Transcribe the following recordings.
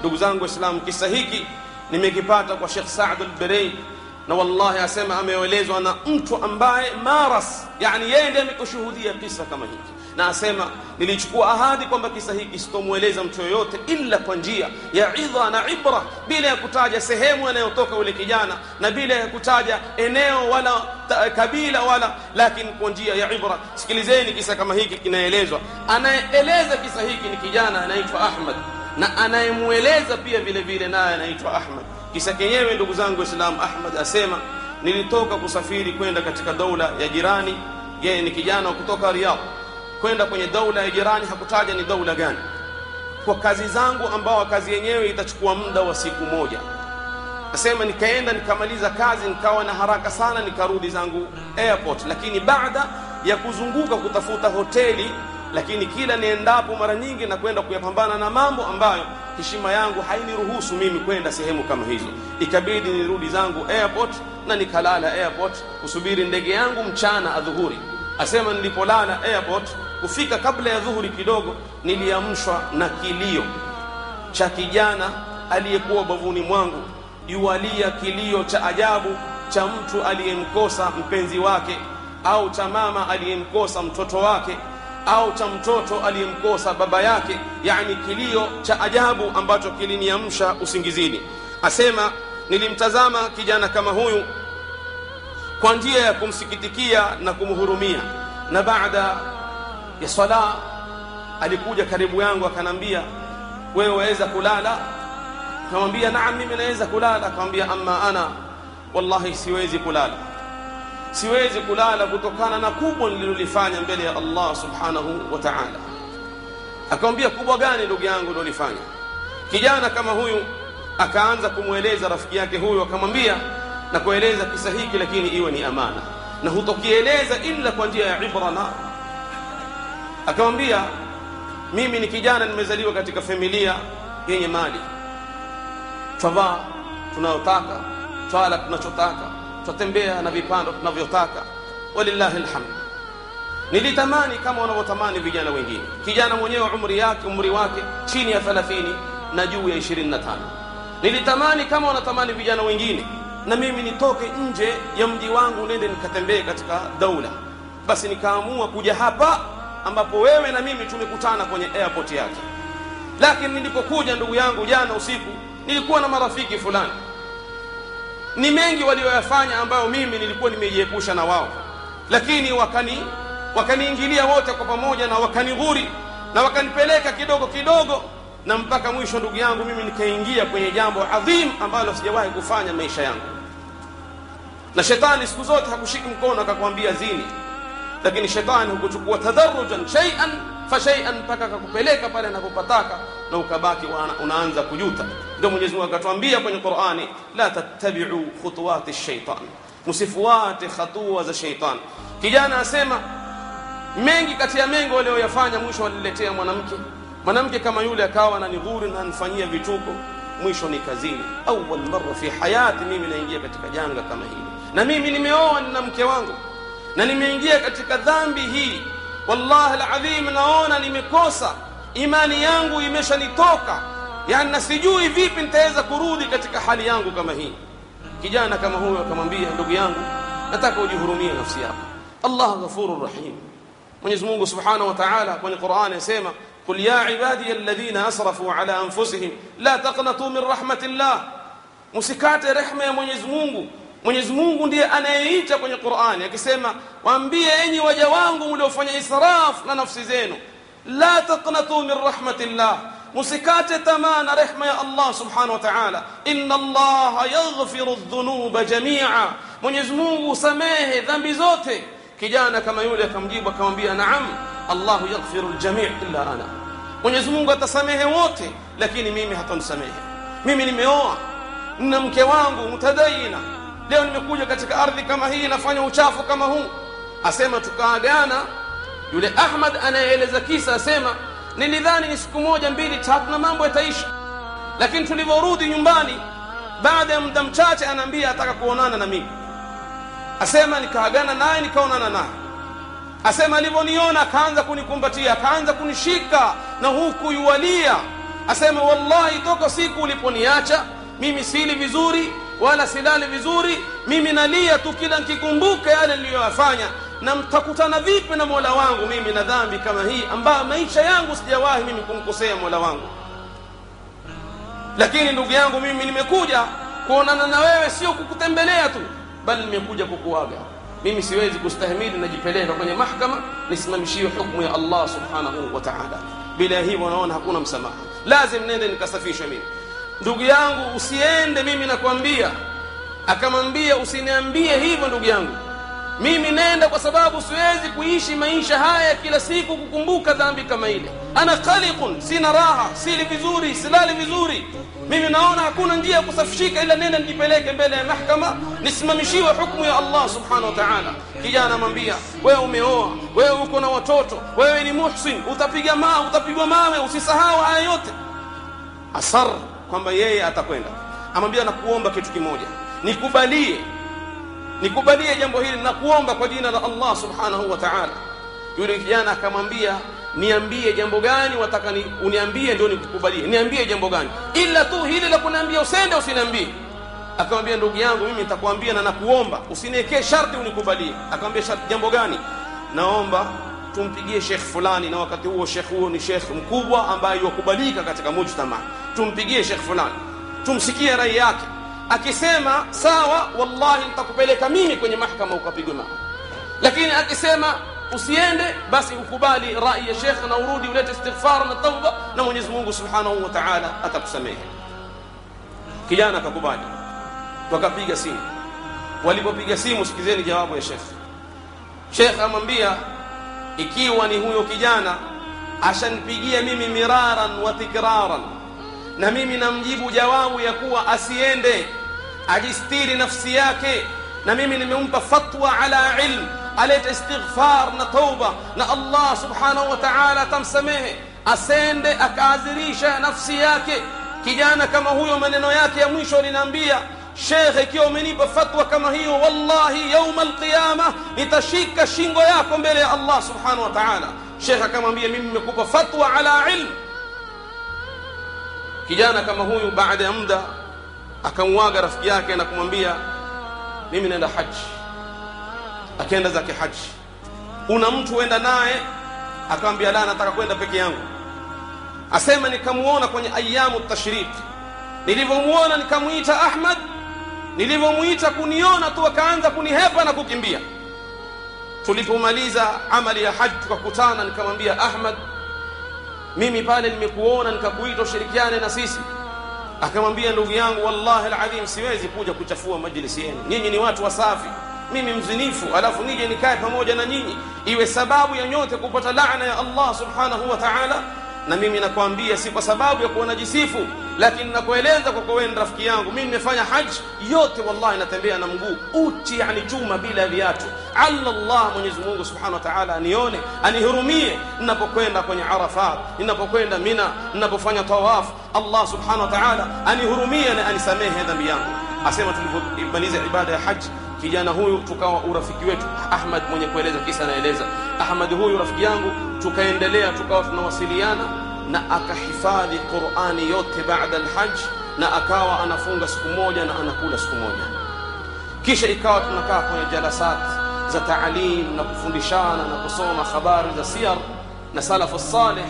ndugu zangu waislamu kisa hiki nimekipata kwa shekh saad alberei na wallahi asema ameelezwa na mtu ambaye maras yani yeye ndiye amekushuhudia kisa kama hiki. Na asema nilichukua ahadi kwamba kisa hiki sitomweleza mtu yoyote ila kwa njia ya idha na ibra bila ya kutaja sehemu anayotoka yule kijana na bila ya kutaja eneo wala kabila wala lakini kwa njia ya ibra. Sikilizeni kisa kama hiki kinaelezwa. Anayeeleza kisa hiki ni kijana anaitwa ahmad na anayemweleza pia vile vile naye anaitwa ahmad. Kisa kenyewe ndugu zangu waislamu ahmad asema nilitoka kusafiri kwenda katika daula ya jirani. Yeye ni kijana wa kutoka riyadh. Kwenda kwenye daula ya jirani hakutaja ni daula gani. Kwa kazi zangu ambao kazi yenyewe itachukua muda wa siku moja. Asema nikaenda nikamaliza kazi nikawa na haraka sana nikarudi zangu airport. Lakini baada ya kuzunguka kutafuta hoteli lakini kila niendapo mara nyingi na kwenda kuyapambana na mambo ambayo heshima yangu hainiruhusu mimi kwenda sehemu kama hizo. Ikabidi nirudi zangu airport na nikalala airport kusubiri ndege yangu mchana adhuhuri. Asema nilipolala airport kufika kabla ya dhuhuri kidogo niliamshwa na kilio cha kijana aliyekuwa bavuni mwangu. Yualia kilio cha ajabu cha mtu aliyemkosa mpenzi wake au cha mama aliyemkosa mtoto wake au cha mtoto aliyemkosa baba yake yani kilio cha ajabu ambacho kiliniamsha usingizini. Asema nilimtazama kijana kama huyu kwa njia ya kumsikitikia na kumhurumia. Na baada ya sala alikuja karibu yangu akanambia wewe waweza kulala? Kamwambia naam mimi naweza kulala. Akamwambia amma ana wallahi siwezi kulala siwezi kulala kutokana na kubwa nililolifanya mbele ya Allah subhanahu wa ta'ala. Akamwambia kubwa gani ndugu yangu nilolifanya kijana kama huyu akaanza kumweleza rafiki yake huyu akamwambia na kueleza kisa hiki lakini iwe ni amana. Na hutokieleza ila kwa njia ya ibra na akamwambia mimi ni kijana nimezaliwa katika familia yenye mali. Twavaa tunayotaka twala tunachotaka twatembea na vipando tunavyotaka. Walillahi alhamd nilitamani kama wanavyotamani vijana wengine. Kijana mwenyewe umri yake umri wake chini ya 30 na juu ya 25 nilitamani kama wanatamani vijana wengine. Na mimi nitoke nje ya mji wangu nende nikatembee katika daula. Basi nikaamua kuja hapa ambapo wewe na mimi tumekutana kwenye airport yake. Lakini nilipokuja ndugu yangu jana usiku nilikuwa na marafiki fulani ni mengi walioyafanya ambayo mimi nilikuwa nimejiepusha na wao. Lakini wakani wakaniingilia wote kwa pamoja na wakanighuri na wakanipeleka kidogo kidogo na mpaka mwisho ndugu yangu mimi nikaingia kwenye jambo adhim ambalo sijawahi kufanya maisha yangu. Na shetani siku zote hakushiki mkono akakwambia zini. Lakini shetani hukuchukua tadharujan shay'an fa shay'an mpaka akakupeleka pale anapopataka na ukabaki unaanza kujuta. Ndio Mwenyezi Mungu akatuambia kwenye Qur'ani la tattabi'u khutuwati shaitan msifuate hatua za shaitan kijana asema mengi kati ya mengi walioyafanya mwisho waliletea mwanamke. Mwanamke kama yule akawa ananidhuri na anifanyia vituko mwisho ni kazini. Awal mara fi hayati mimi naingia katika janga kama hili. Na mimi nimeoa na mke wangu. Na nimeingia katika dhambi hii wallahi alazim naona nimekosa imani yangu imeshanitoka yani na sijui vipi nitaweza kurudi katika hali yangu kama hii kijana kama huyo akamwambia ndugu yangu nataka ujihurumie nafsi yako Allah ghafurur rahim Mwenyezi Mungu Subhanahu wa Ta'ala kwenye Qur'ani yasema قل يا عبادي الذين اسرفوا على انفسهم لا تقنطوا من رحمه الله msikate rehema ya Mwenyezi Mungu Mwenyezi Mungu ndiye anayeita kwenye Qur'ani akisema waambie enyi waja wangu mliofanya israf na nafsi zenu la taqnatu min rahmatillah msikate tamaa na rehema ya Allah subhanahu wa ta'ala inna Allah yaghfiru dhunuba jami'a Mwenyezi Mungu usamehe dhambi zote kijana kama yule akamjibu akamwambia naam Allahu yaghfiru aljami' illa ana Mwenyezi Mungu atasamehe wote lakini mimi hatamsamehe mimi nimeoa na mke wangu mtadayina leo nimekuja katika ardhi kama hii nafanya uchafu kama huu. Asema tukaagana yule Ahmad anayeeleza kisa asema nilidhani ni siku moja mbili tatu na mambo yataisha. Lakini tulivyorudi nyumbani baada ya muda mchache anaambia ataka kuonana na mimi. Asema nikaagana naye nikaonana naye. Asema alivyoniona akaanza kunikumbatia akaanza kunishika na huku yuwalia asema wallahi toka siku uliponiacha mimi sili vizuri wala silali vizuri mimi nalia tu kila nkikumbuka yale niliyoyafanya. Na mtakutana vipi na mola wangu mimi na dhambi kama hii ambayo maisha yangu sijawahi mimi kumkosea mola wangu? Lakini ndugu yangu mimi nimekuja kuonana na wewe sio kukutembelea tu bali nimekuja kukuaga. Mimi siwezi kustahimili najipeleka kwenye mahkama nisimamishiwe hukmu ya allah subhanahu wa taala. Bila hivyo naona hakuna msamaha. Lazim nende nikasafishwe mimi ndugu yangu usiende mimi nakwambia. Akamwambia usiniambie hivyo ndugu yangu. Mimi nenda kwa sababu siwezi kuishi maisha haya kila siku kukumbuka dhambi kama ile. Ana khaliqun sina raha sili vizuri silali vizuri. Mimi naona hakuna njia ya kusafishika ila nenda nijipeleke mbele ya mahkama nisimamishiwe hukmu ya allah subhanahu wa taala. Kijana amwambia wewe umeoa wewe uko na watoto wewe ni muhsin utapiga mawe utapigwa mawe usisahau haya yote. Asar kwamba yeye atakwenda. Amwambia nakuomba kitu kimoja. Nikubalie. Nikubalie jambo hili. Nakuomba kwa jina la allah subhanahu wa taala. Yule kijana akamwambia niambie jambo gani wataka ni, uniambie ndio nikukubalie. Niambie jambo gani? Ila tu hili la kuniambia usende usiniambie. Akamwambia ndugu yangu mimi nitakwambia na nakuomba. Usiniwekee sharti unikubalie. Akamwambia jambo gani? Naomba tumpigie shekh fulani na wakati huo shekh huo ni shekh mkubwa ambaye yakubalika katika mujtama. Tumpigie shekh fulani. Tumsikie rai yake. Akisema sawa wallahi nitakupeleka mimi kwenye mahkama ukapigwe mawe. Lakini akisema usiende basi ukubali rai ya shekh na urudi ulete istighfar na tauba na mwenyezi mungu subhanahu wa taala atakusamehe. Kijana akakubali. Wakapiga simu. Walipopiga simu sikizeni jawabu ya shekh shekh amwambia ikiwa ni huyo kijana ashanipigia mimi miraran wa tikraran na mimi namjibu jawabu ya kuwa asiende ajistiri nafsi yake na mimi nimempa fatwa ala ilm alete istighfar na tauba na allah subhanahu wa taala atamsamehe asende akaazirisha nafsi yake kijana kama huyo maneno yake ya mwisho linaambia shekhe ikiwa umenipa fatwa kama hiyo wallahi yauma alqiyama nitashika shingo yako mbele ya allah subhanahu wa taala. Shekhe akamwambia mimi nimekupa fatwa ala ilm. Kijana kama huyu baada ya muda akamwaga rafiki yake na kumwambia mimi naenda haji akaenda zake haji una mtu uenda naye? Akamwambia la nataka kwenda peke yangu. Asema nikamwona kwenye ayamu tashriq, nilivyomuona nikamwita ahmad nilivyomwita kuniona tu akaanza kunihepa na kukimbia. Tulipomaliza amali ya haji tukakutana nikamwambia ahmad mimi pale nimekuona nikakuita ushirikiane na sisi. Akamwambia ndugu yangu wallahi aladhim siwezi kuja kuchafua majlisi yenu. Nyinyi ni watu wasafi. Mimi mzinifu alafu nije nikae pamoja na nyinyi. Iwe sababu ya nyote kupata laana ya allah subhanahu wa taala. Na mimi nakwambia si kwa sababu ya kuwanajisifu lakini nakueleza kwa ni rafiki yangu. Mimi nimefanya haji. Yote wallahi natembea na mguu. Uchi yani chuma bila viatu. Alla llah mwenyezi mungu subhanahu wa taala anione anihurumie. Ninapokwenda kwenye arafat ninapokwenda mina ninapofanya tawaf allah subhanahu wa taala anihurumie na anisamehe dhambi yangu. Asema tulivyomaliza ibada ya haji kijana huyu tukawa urafiki wetu. Ahmad mwenye kueleza kisa anaeleza. Ahmad huyu rafiki yangu tukaendelea tukawa tunawasiliana na akahifadhi qurani yote baada alhaj na akawa anafunga siku moja na anakula siku moja kisha ikawa tunakaa kwenye jalasat za taalim na kufundishana na kusoma habari za siyar na salafu salih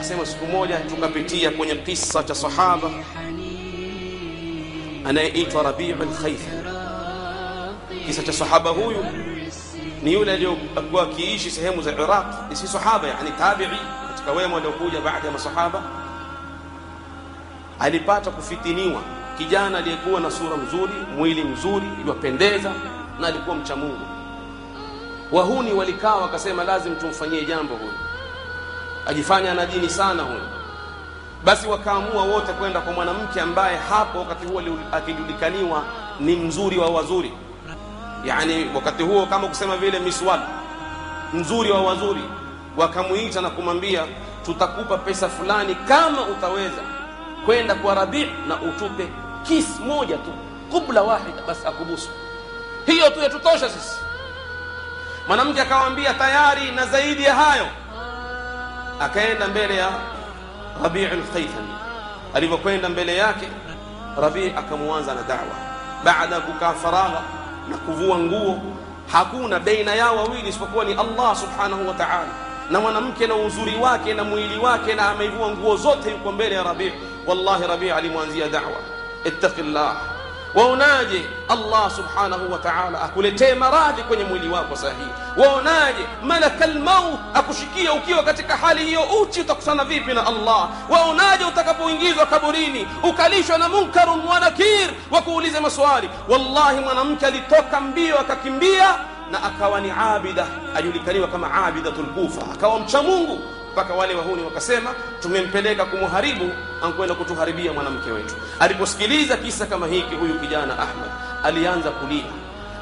asema siku moja tukapitia kwenye kisa cha sahaba anayeitwa rabiu lkhaifi kisa cha sahaba huyu ni yule aliyokuwa akiishi sehemu za iraq si sahaba yani tabii katika wema waliokuja baada ya masahaba alipata kufitiniwa kijana aliyekuwa na sura mzuri mwili mzuri iliwapendeza na alikuwa mcha mungu. Wahuni walikaa wakasema lazim tumfanyie jambo huyu ajifanya ana dini sana huyu. Basi wakaamua wote kwenda kwa mwanamke ambaye hapo wakati huo akijulikaniwa ni mzuri wa wazuri. Yani wakati huo kama kusema vile miswal mzuri wa wazuri wakamuita na kumwambia tutakupa pesa fulani kama utaweza kwenda kwa Rabi na utupe kis moja tu kubla wahida basi akubusu. Hiyo tu yatutosha sisi. Mwanamke akawambia tayari na zaidi ya hayo. Akaenda mbele ya Rabi' al-Khaythami alivyokwenda mbele yake Rabi' akamwanza na da'wa. Baada ya kukaa faragha na kuvua nguo hakuna baina yao wawili isipokuwa ni Allah subhanahu wa ta'ala na mwanamke na uzuri wake na mwili wake na ameivua nguo zote yuko mbele ya Rabi' wallahi Rabi' alimwanzia da'wa. Ittaqillah. Waonaje Allah subhanahu wa ta'ala akuletee maradhi kwenye mwili wako sahihi? Waonaje malakal maut akushikia ukiwa katika hali hiyo uchi utakusana vipi na Allah? Waonaje utakapoingizwa kaburini ukalishwa na munkarun wa nakir wakuulize maswali? Wallahi mwanamke alitoka mbio akakimbia na akawa ni abida ajulikaniwa kama abidatul kufa. Akawa mcha Mungu mpaka wale wahuni wakasema tumempeleka kumuharibu ankwenda kutuharibia mwanamke wetu. Aliposikiliza kisa kama hiki huyu kijana Ahmad alianza kulia.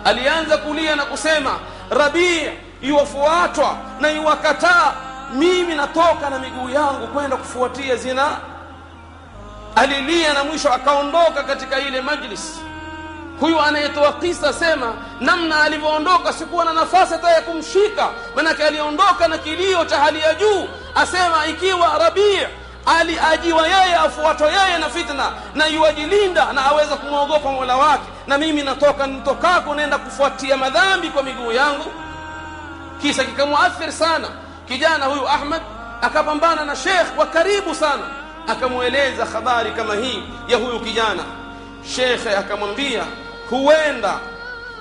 Alianza kulia na kusema Rabi iwafuatwa na iwakataa mimi natoka na miguu yangu kwenda kufuatia zina. Alilia na mwisho akaondoka katika ile majlis huyu anayetoa kisa sema namna alivyoondoka sikuwa na nafasi hata ya kumshika. Manake aliondoka na kilio cha hali ya juu. Asema ikiwa rabii aliajiwa yeye afuatwa yeye na fitna na yuwajilinda na aweza kumwogopa mola wake na mimi natoka nitokako naenda kufuatia madhambi kwa miguu yangu. Kisa kikamwathiri sana. Kijana huyu ahmad akapambana na shekh kwa karibu sana. Akamweleza habari kama hii ya huyu kijana. Shekhe akamwambia huenda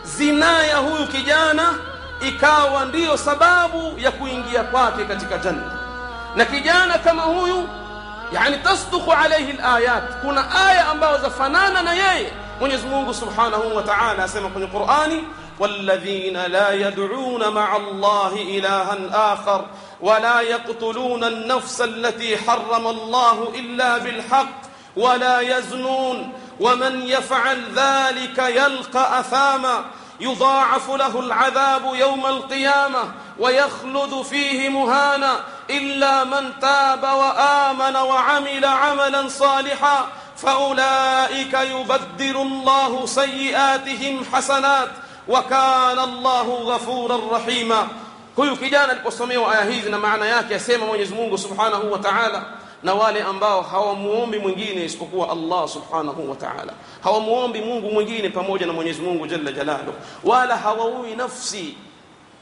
zinaa ya huyu kijana ikawa ndiyo sababu ya kuingia kwake katika janna na kijana kama huyu yani tasduku alaihi alayat kuna aya ambazo zafanana na yeye mwenyezi mungu subhanahu wa taala asema kwenye qurani والذين لا يدعون مع الله إلها آخر ولا يقتلون النفس التي حرم الله إلا بالحق ولا يزنون ومن يفعل ذلك يلقى أثاما يضاعف له العذاب يوم القيامة ويخلد فيه مهانا إلا من تاب وآمن وعمل عملا صالحا فأولئك يبدل الله سيئاتهم حسنات وكان الله غفورا رحيما. huyu kijana aliposomewa aya hizi na maana yake asema Mwenyezi Mungu Subhanahu na wale ambao hawamuombi mwingine isipokuwa Allah Subhanahu wa Ta'ala. Hawamuombi Mungu mwingine pamoja na Mwenyezi Mungu Jalla Jalaluhu. Wala hawaui nafsi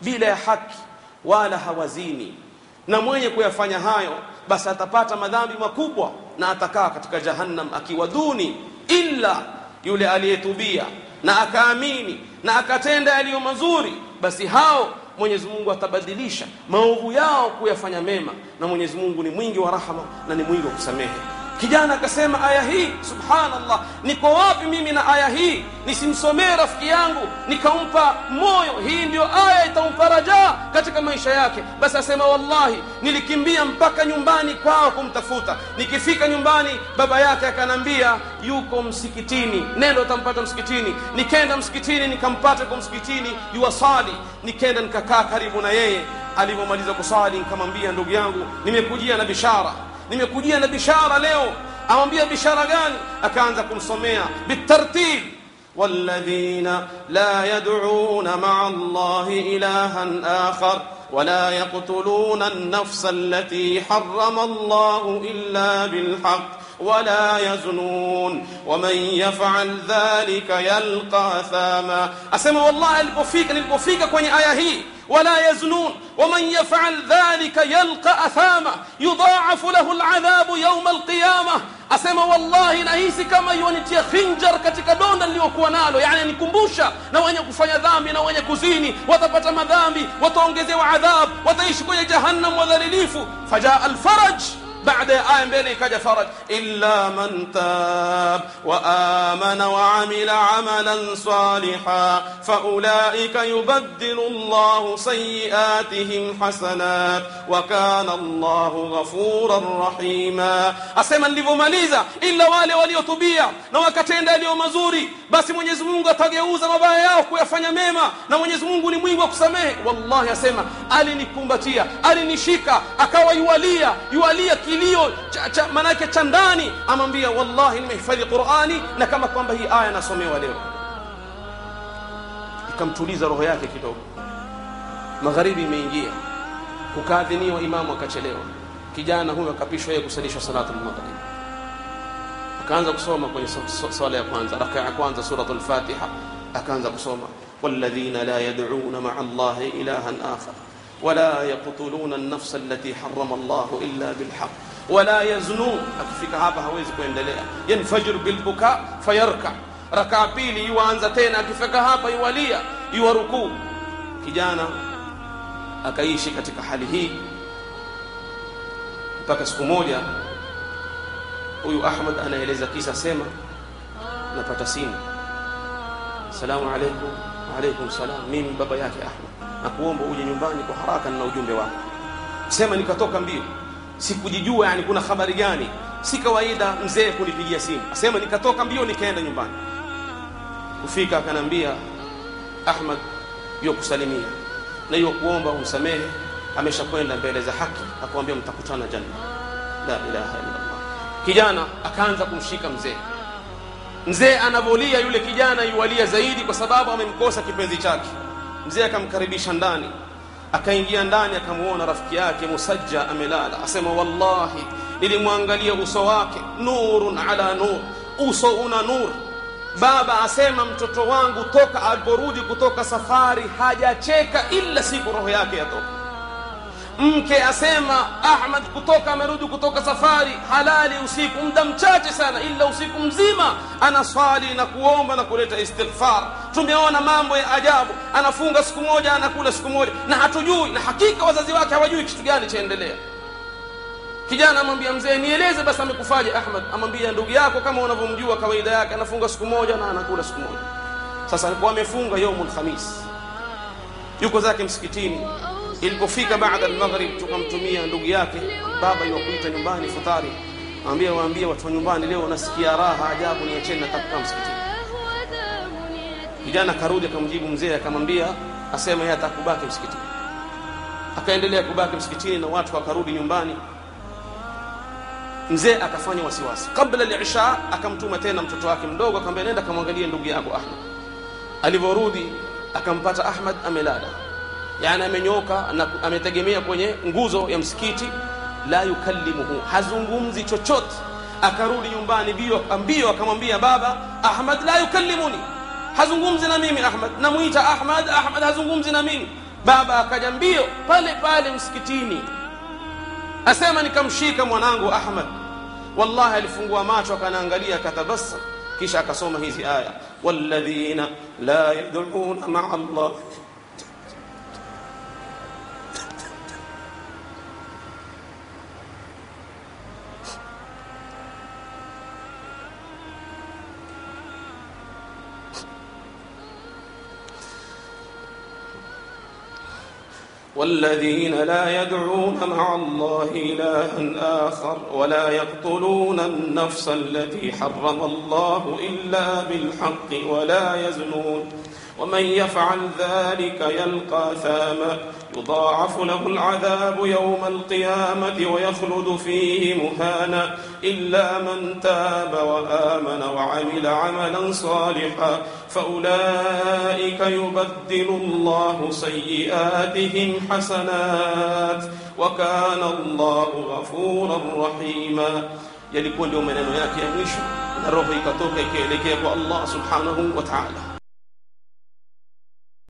bila ya haki wala hawazini. Na mwenye kuyafanya hayo basi atapata madhambi makubwa na atakaa katika jahannam akiwa duni illa yule aliyetubia na akaamini na akatenda yaliyo mazuri basi hao Mwenyezi Mungu atabadilisha maovu yao kuyafanya mema na Mwenyezi Mungu ni mwingi wa rahama na ni mwingi wa kusamehe kijana akasema aya hii subhanallah niko wapi mimi na aya hii? Nisimsomee rafiki yangu nikampa moyo. Hii ndio aya itampa rajaa katika maisha yake. Basi asema wallahi nilikimbia mpaka nyumbani kwao kumtafuta. Nikifika nyumbani baba yake akanambia yuko msikitini nendo utampata msikitini. Nikenda msikitini nikampata kwa msikitini yuwasali. Nikenda nikakaa karibu na yeye. Alivyomaliza kusali nikamwambia ndugu yangu nimekujia na bishara nimekujia na bishara leo amwambia bishara gani akaanza kumsomea bitartib والذين لا يدعون مع الله إلها آخر ولا يقتلون النفس التي حرم الله إلا بالحق ولا يزنون. ومن يفعل ذلك يلقى ثاما اسمع والله البوفيك البوفيك كوني آية هي. ولا يزنون. ومن يفعل ذلك يلقى أثاما. يضاعف له العذاب يوم القيامة. أسمى والله نهيس كما يونتي خنجر كتك دون اللي وكوانالو يعني أن يكمبوشا نو أن يكفني ذامي نو أن يكزيني وتبت مذامي. وتنجزي وعذاب. وتيشكو جهنم وذليليف فجاء الفرج. بعد آية بيني كذا فرج. إلا من تاب وآمن وعمل عملا صالحا فأولئك يبدل الله سيئاتهم حسنات وكان الله غفورا رحيما. أسيما اللي بماليزا إلا والي والي وطبيع نوا كتين دالي ومزوري بس من يزمونغ تغيوز مبايا وكويا فانيا ميما. نوا يزمونغ نموي وكسامه والله أسيما ألي نكمبتيا ألي نشيكا أكاوا يواليا يواليا كي kilio cha, cha manake cha ndani amwambia wallahi nimehifadhi Qur'ani na kama kwamba hii aya nasomewa leo ikamtuliza roho yake kidogo magharibi imeingia kukaadhiniwa imamu akachelewa kijana huyo akapishwa yeye kusalisha salatu al-maghrib akaanza kusoma kwenye swala ya kwanza raka ya kwanza suratul fatiha akaanza kusoma walladhina la yad'una ma'a allahi ilahan akhar ولا يقتلون النفس التي حرم الله إلا بالحق. ولا يزنون. أكفيك هذا هو يزكوين ينفجر بالبكاء فيركع. ركع بيلي وانزتين أكفيك هذا يوليا يوركو. كجانا. أكايشي كتك حاله. فكس كموليا ويو أحمد أنا إليزا كيسا سيما. نفتسين السلام عليكم. وعليكم السلام. من بابا ياكي أحمد؟ Na kuomba uje nyumbani kwa haraka na ujumbe wako. Sema nikatoka mbio. Sikujijua yani kuna habari gani. Si kawaida mzee kunipigia simu. Asema nikatoka mbio nikaenda nyumbani. Kufika akanambia Ahmad yokusalimia na hiyo kuomba umsamehe ameshakwenda mbele za haki akamwambia mtakutana janna la ilaha illa Allah kijana akaanza kumshika mzee. Mzee anavolia yule kijana yualia zaidi kwa sababu amemkosa kipenzi chake mzee akamkaribisha ndani akaingia ndani akamuona rafiki yake musajja amelala. Asema wallahi nilimwangalia uso wake nurun ala nur uso una nur. Baba asema mtoto wangu toka aliporudi kutoka safari hajacheka ila siku roho yake yatoka mke asema ahmad kutoka amerudi kutoka safari halali usiku. Muda mchache sana ila usiku mzima anaswali na kuomba na kuleta istighfar. Tumeona mambo ya ajabu anafunga siku moja anakula siku moja na hatujui na hakika wazazi wake hawajui kitu gani chaendelea. Kijana amwambia mzee nieleze basi amekufaje ahmad? Amwambia ndugu yako kama unavyomjua kawaida yake anafunga siku moja na anakula siku moja. Sasa alikuwa amefunga yaumul khamis. Yuko zake msikitini ilipofika baada al-maghrib tukamtumia ndugu yake baba iwakuita nyumbani futari ambia waambie watu wa nyumbani leo nasikia raha ajabu niacheni nataka msikitini. Kijana karudi akamjibu mzee akamwambia asema yeye atakubaki msikitini. Akaendelea kubaki msikitini na watu wakarudi nyumbani. Mzee akafanya wasiwasi. Kabla al-isha akamtuma tena mtoto wake mdogo akamwambia nenda kamwangalie ndugu yako Ahmad. Alivyorudi akampata Ahmad amelala yani amenyoka na ametegemea kwenye nguzo ya msikiti la yukallimuhu hazungumzi chochote akarudi nyumbani bio ambio akamwambia baba Ahmad la yukallimuni hazungumzi na mimi Ahmad namuita Ahmad Ahmad hazungumzi na mimi baba akaja mbio pale pale msikitini asema nikamshika mwanangu Ahmad wallahi alifungua macho akanaangalia akatabasa kisha akasoma hizi aya walladhina la yad'una ma'a Allah والذين لا يدعون مع الله إلها آخر ولا يقتلون النفس التي حرم الله إلا بالحق ولا يزنون. ومن يفعل ذلك يلقى ثاما. يضاعف له العذاب يوم القيامة ويخلد فيه مهانا. إلا من تاب وآمن وعمل عملا صالحا. فأولئك يبدل الله سيئاتهم حسنات وكان الله غفورا رحيما. يلي كل يوم من الوياك يا ميشو الروح يكتوك كي لكي الله سبحانه وتعالى.